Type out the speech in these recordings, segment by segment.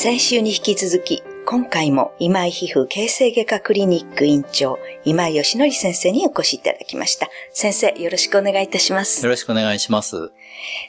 先週に引き続き、今回も今井皮膚形成外科クリニック院長、今井義則先生にお越しいただきました。先生、よろしくお願いいたします。よろしくお願いします。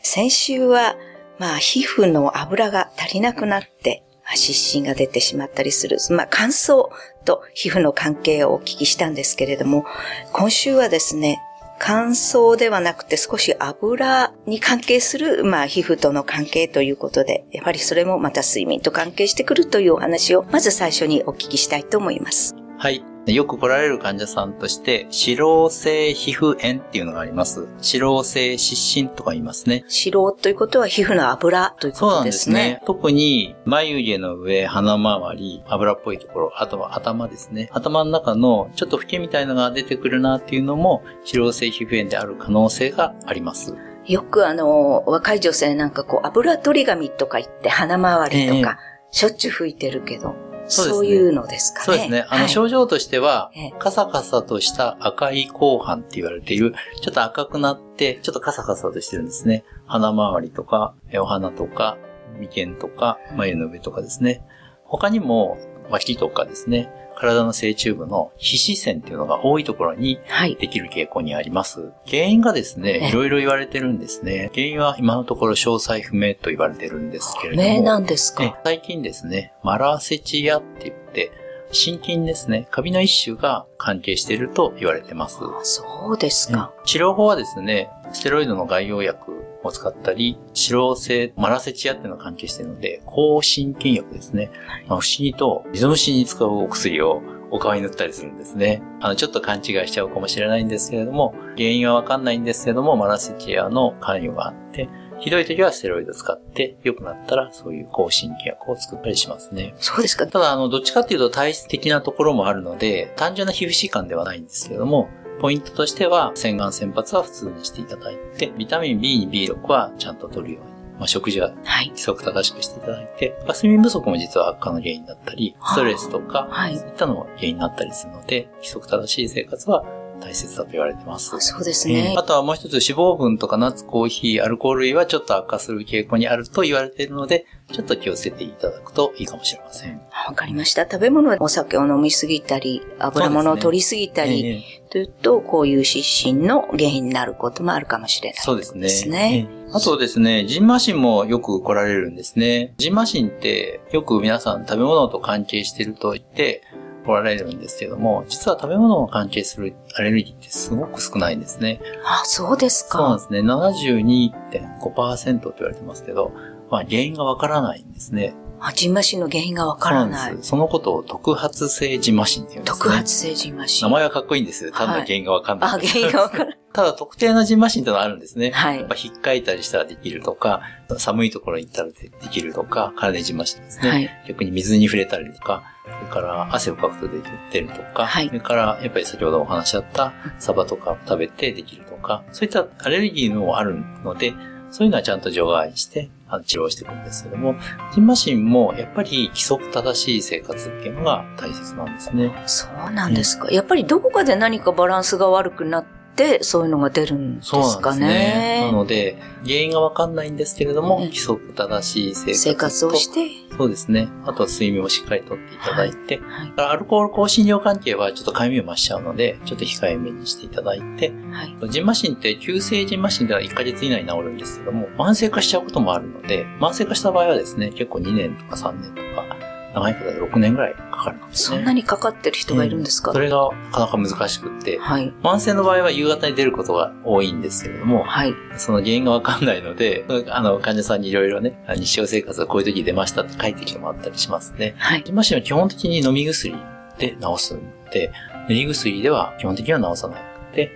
先週は、まあ、皮膚の油が足りなくなって、湿疹が出てしまったりする、まあ、乾燥と皮膚の関係をお聞きしたんですけれども、今週はですね、乾燥ではなくて少し油に関係する、まあ、皮膚との関係ということで、やはりそれもまた睡眠と関係してくるというお話を、まず最初にお聞きしたいと思います。はい。よく来られる患者さんとして、脂漏性皮膚炎っていうのがあります。脂漏性湿疹とか言いますね。脂漏ということは皮膚の油ということですね。そうなんですね。特に眉毛の上、鼻周り、油っぽいところ、あとは頭ですね。頭の中のちょっとフケみたいのが出てくるなっていうのも、脂漏性皮膚炎である可能性があります。よくあの、若い女性なんかこう、油取り紙とか言って鼻周りとか、しょっちゅう拭いてるけど、そうね、そういうのですかね。そうですね。あの、症状としては、カサカサとした赤い後半って言われている、ちょっと赤くなって、ちょっとカサカサとしてるんですね。鼻周りとか、お花とか、眉間とか、眉の上とかですね。他にも、脇とかですね。体の成虫部の皮脂腺っていうのが多いところにできる傾向にあります。はい、原因がですね、いろいろ言われてるんですね。原因は今のところ詳細不明と言われてるんですけれども。不明なんですか？最近ですね、マラセチアって言って、心筋ですね、カビの一種が関係していると言われてます。そうですか、治療法はですね、ステロイドの外用薬を使ったり、脂漏性マラセチアっていうのが関係しているので、抗心筋薬ですね。まあ、不思議と、水虫に使うお薬をお顔に塗ったりするんですね。あの、ちょっと勘違いしちゃうかもしれないんですけれども、原因はわかんないんですけれども、マラセチアの関与があって、ひどい時はステロイド使って、良くなったらそういう抗心筋薬を作ったりしますね。そうですか。ただ、あの、どっちかっていうと体質的なところもあるので、単純な皮膚疾患ではないんですけれども、ポイントとしては、洗顔洗髪は普通にしていただいて、ビタミン B に B6 はちゃんと取るように。まあ、食事は規則正しくしていただいて、はい、睡眠不足も実は悪化の原因だったり、ストレスとか、はい、そういったのも原因になったりするので、規則正しい生活は大切だと言われてます。そうですね、えー、あとはもう一つ脂肪分とかナッツ、コーヒー、アルコール類はちょっと悪化する傾向にあると言われているので、ちょっと気をつけていただくといいかもしれません。わかりました。食べ物お酒を飲みすぎたり、油物を取りすぎたり、ねえー、というと、こういう湿疹の原因になることもあるかもしれない、そうですね。あとですね、ジンマシンもよく来られるんですね。ジンマシンってよく皆さん食べ物と関係していると言って、来られるんですけども、実は食べ物が関係するアレルギーってすごく少ないんですね。あ、そうですか。そうなんですね。72.5%って言われてますけど、まあ原因がわからないんですね。あ、ジンマシンの原因がわからない。そのことを特発性ジンマシンって言うんですね。特発性ジンマシン。名前はかっこいいんですよ。ただ原因がわかんない、はい。あ、原因がわからない。ただ特定のジンマシンってのはあるんですね。はい。やっぱ引っかいたりしたらできるとか、寒いところに行ったらできるとか、体ジンマシンですね。はい。逆に水に触れたりとか、それから汗をかくと出るとか、はい。それからやっぱり先ほどお話しあったサバとか食べてできるとか、そういったアレルギーもあるので、そういうのはちゃんと除外して、治療していくんですけども、ジンマシンもやっぱり規則正しい生活っていうのが大切なんですね。そうなんですか。やっぱりどこかで何かバランスが悪くなって、そういうのが出るんですかね。なね。なので、原因がわかんないんですけれども、規則正しい生活生活をして、そうですね。あとは睡眠をしっかりとっていただいて、はい。はい、アルコール香辛料関係はちょっと痒みを増しちゃうので、ちょっと控えめにしていただいて、はい、ジンマシンって急性ジンマシンでは1ヶ月以内に治るんですけども、慢性化しちゃうこともあるので、慢性化した場合はですね、結構2年とか3年とか、長い方で6年ぐらいかかるんですね。そんなにかかってる人がいるんですか、うん、それがなかなか難しくって、はい、慢性の場合は夕方に出ることが多いんですけれども、はい、その原因がわかんないので、あの、患者さんにいろいろね、日常生活がこういう時出ましたって書いてきてもらったりしますね。はい。マシンは基本的に飲み薬で治すんで、塗り薬では基本的には治さなくて、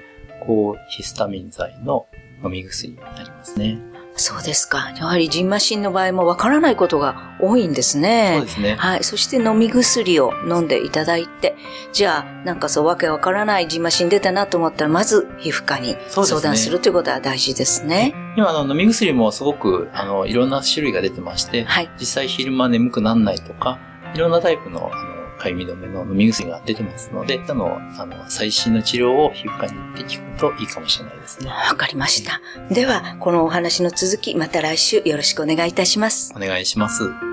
こう、ヒスタミン剤の飲み薬になりますね。そうですか。やはりジンマシンの場合もわからないことが多いんですね。そうですね。はい。そして飲み薬を飲んでいただいて、じゃあ、なんかそうわけわからないジンマシン出たなと思ったら、まず皮膚科に相談するということは大事ですね。今、あの、飲み薬もすごく、あの、いろんな種類が出てまして、はい。実際昼間眠くならないとか、いろんなタイプの、かゆみ止めの飲み薬が出てますので、あの、あの、最新の治療を皮膚科に行って聞くといいかもしれないですね。わかりました。では、このお話の続き、また来週よろしくお願いいたします。お願いします。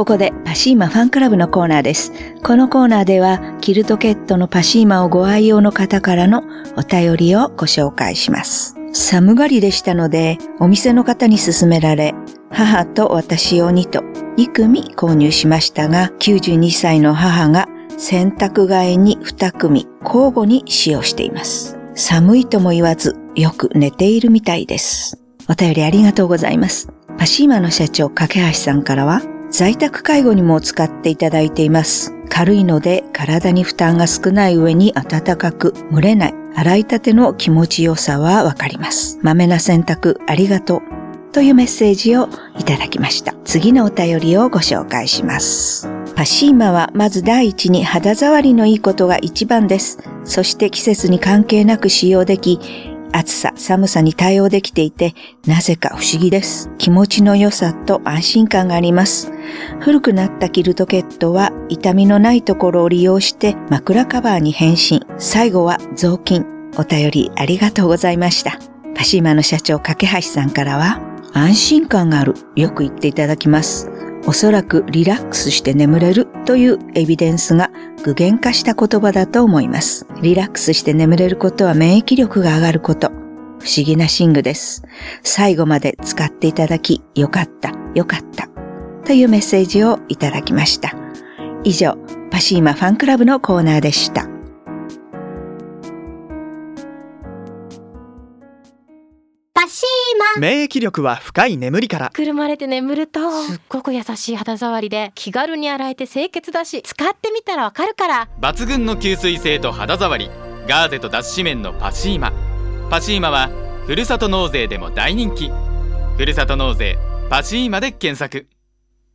ここでパシーマファンクラブのコーナーです。このコーナーでは、キルトケットのパシーマをご愛用の方からのお便りをご紹介します。寒がりでしたので、お店の方に勧められ、母と私用にと2組購入しましたが、92歳の母が洗濯替えに2組交互に使用しています。寒いとも言わず、よく寝ているみたいです。お便りありがとうございます。パシーマの社長、架橋さんからは、在宅介護にも使っていただいています。軽いので体に負担が少ない上に暖かく、蒸れない、洗いたての気持ちよさはわかります。豆な選択ありがとう。というメッセージをいただきました。次のお便りをご紹介します。パシーマはまず第一に肌触りのいいことが一番です。そして季節に関係なく使用でき、暑さ、寒さに対応できていて、なぜか不思議です。気持ちの良さと安心感があります。古くなったキルトケットは痛みのないところを利用して枕カバーに変身。最後は雑巾。お便りありがとうございました。パシーマの社長、架橋さんからは、安心感がある。よく言っていただきます。おそらくリラックスして眠れるというエビデンスが具現化した言葉だと思います。リラックスして眠れることは免疫力が上がること。不思議な寝具です。最後まで使っていただき、よかった、よかった。というメッセージをいただきました。以上、パシーマファンクラブのコーナーでした。免疫力は深い眠りから。くるまれて眠るとすっごく優しい肌触りで気軽に洗えて清潔だし使ってみたらわかるから。抜群の吸水性と肌触り。ガーゼと脱脂綿のパシーマ。パシーマはふるさと納税でも大人気。ふるさと納税パシーマで検索